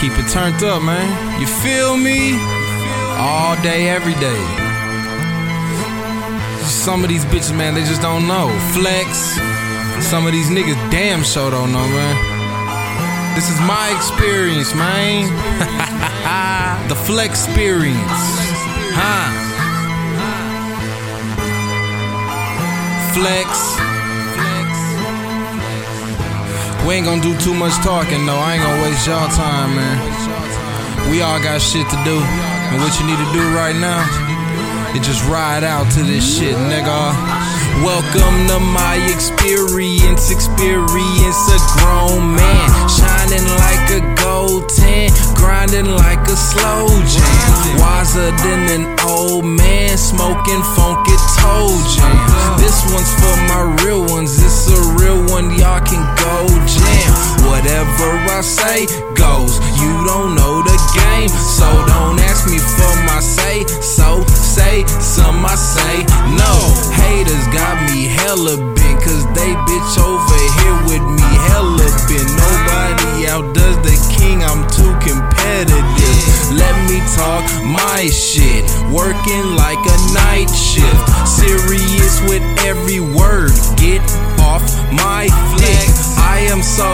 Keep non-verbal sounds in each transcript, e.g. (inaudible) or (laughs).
keep it turned up, man. You feel me? All day, every day. Some of these bitches, man, they just don't know. Flex. Some of these niggas damn sure don't know, man. This is my experience, man. (laughs) the flex experience. Huh? Flex. We ain't gonna do too much talking though. I ain't gonna waste y'all time, man. We all got shit to do. And what you need to do right now is just ride out to this shit, nigga. Welcome to my experience, experience a grown man, shining like a gold ten, grinding like a slow jam, wiser than an old man, smoking funky toe jam. This one's for my real ones, it's a real one, y'all can go. Whatever I say goes, you don't know the game, so don't ask me for my say, so say some I say no. Haters got me hella bent, cause they bitch over here with me hella bent. Nobody outdoes the king, I'm too competitive. Let me talk my shit, working like a night shift. So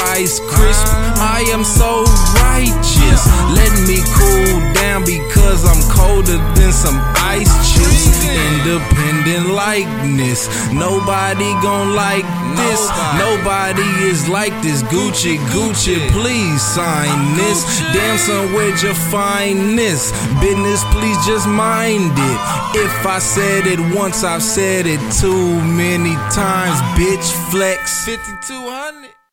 rice crisp, I am so righteous. Let me cool down because I'm colder than some ice chips. Independent likeness, nobody gon' like this. Nobody is like this. Gucci, Gucci, please sign this. Damn, son, where'd you find this? Business, please just mind it. If I said it once, I've said it too many times. Bitch, flex 5200.